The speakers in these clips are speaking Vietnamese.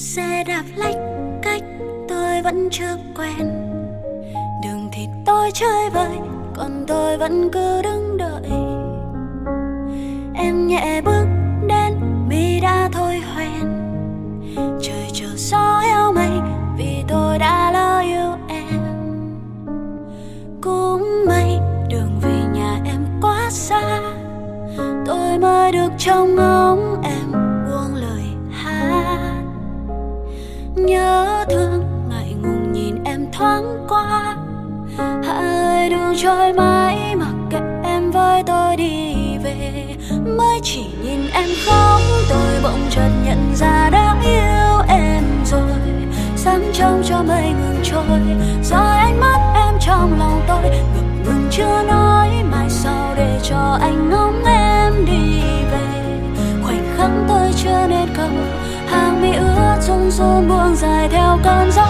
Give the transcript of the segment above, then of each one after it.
xe đạp lách cách tôi vẫn chưa quen. Đường thì tôi chơi vơi, còn tôi vẫn cứ đứng đợi. Em nhẹ bước đến mi đã thôi hoen trời chờ gió heo mây vì tôi đã lỡ yêu em. Cũng may đường về nhà em quá xa, tôi mới được trông ngóng trôi mãi, mặc kệ em với tôi đi về. Mới chỉ nhìn em khóc, tôi bỗng chợt nhận ra đã yêu em rồi. Sáng trong cho mây ngừng trôi rồi ánh mắt em trong lòng tôi. Ngập ngừng chưa nói, mai sau để cho anh ngóng em đi về. Khoảnh khắc tôi chưa nên cầu, hàng mi ướt run run buông dài theo cơn gió.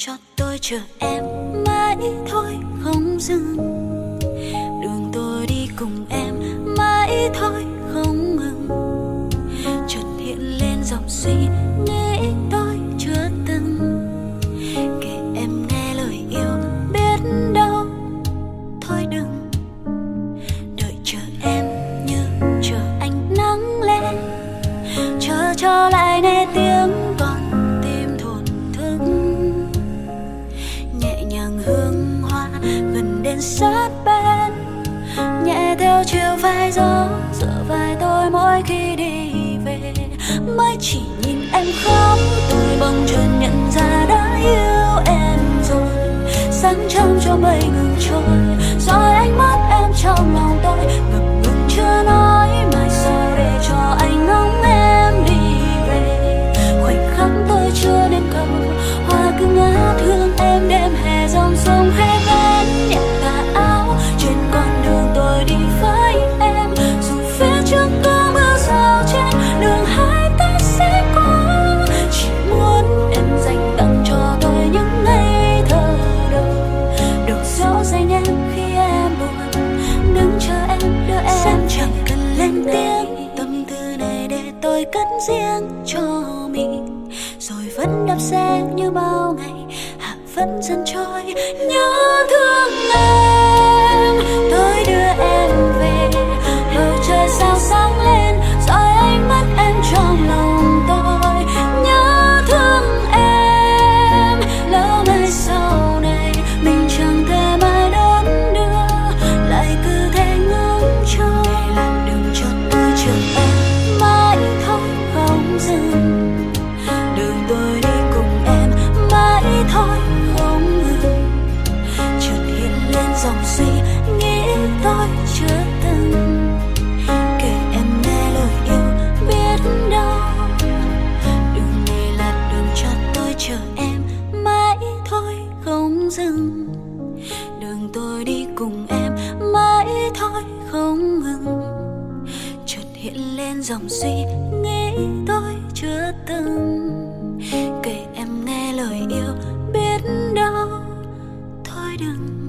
Cho tôi chờ em mãi thôi, không dừng. Đường tôi đi cùng em mãi thôi gần sát bên. Nhẹ theo chiều vai gió dựa vai tôi mỗi khi đi về. Mới chỉ nhìn em khóc, tôi bỗng chợt nhận ra đã yêu em rồi. Sáng trong cho mây ngừng trôi rồi ánh mắt em trong lòng tôi ngập ngừng chưa nói. Mai sau để cho anh ngóng em riêng cho mình. Rồi vẫn đạp xe như bao ngày, hạ vẫn dần trôi. Nhớ thương dưng đường tôi đi cùng em, mãi thôi không ngừng. Chợt hiện lên dòng suy nghĩ tôi chưa từng. Kể em nghe lời yêu biết đâu thôi đừng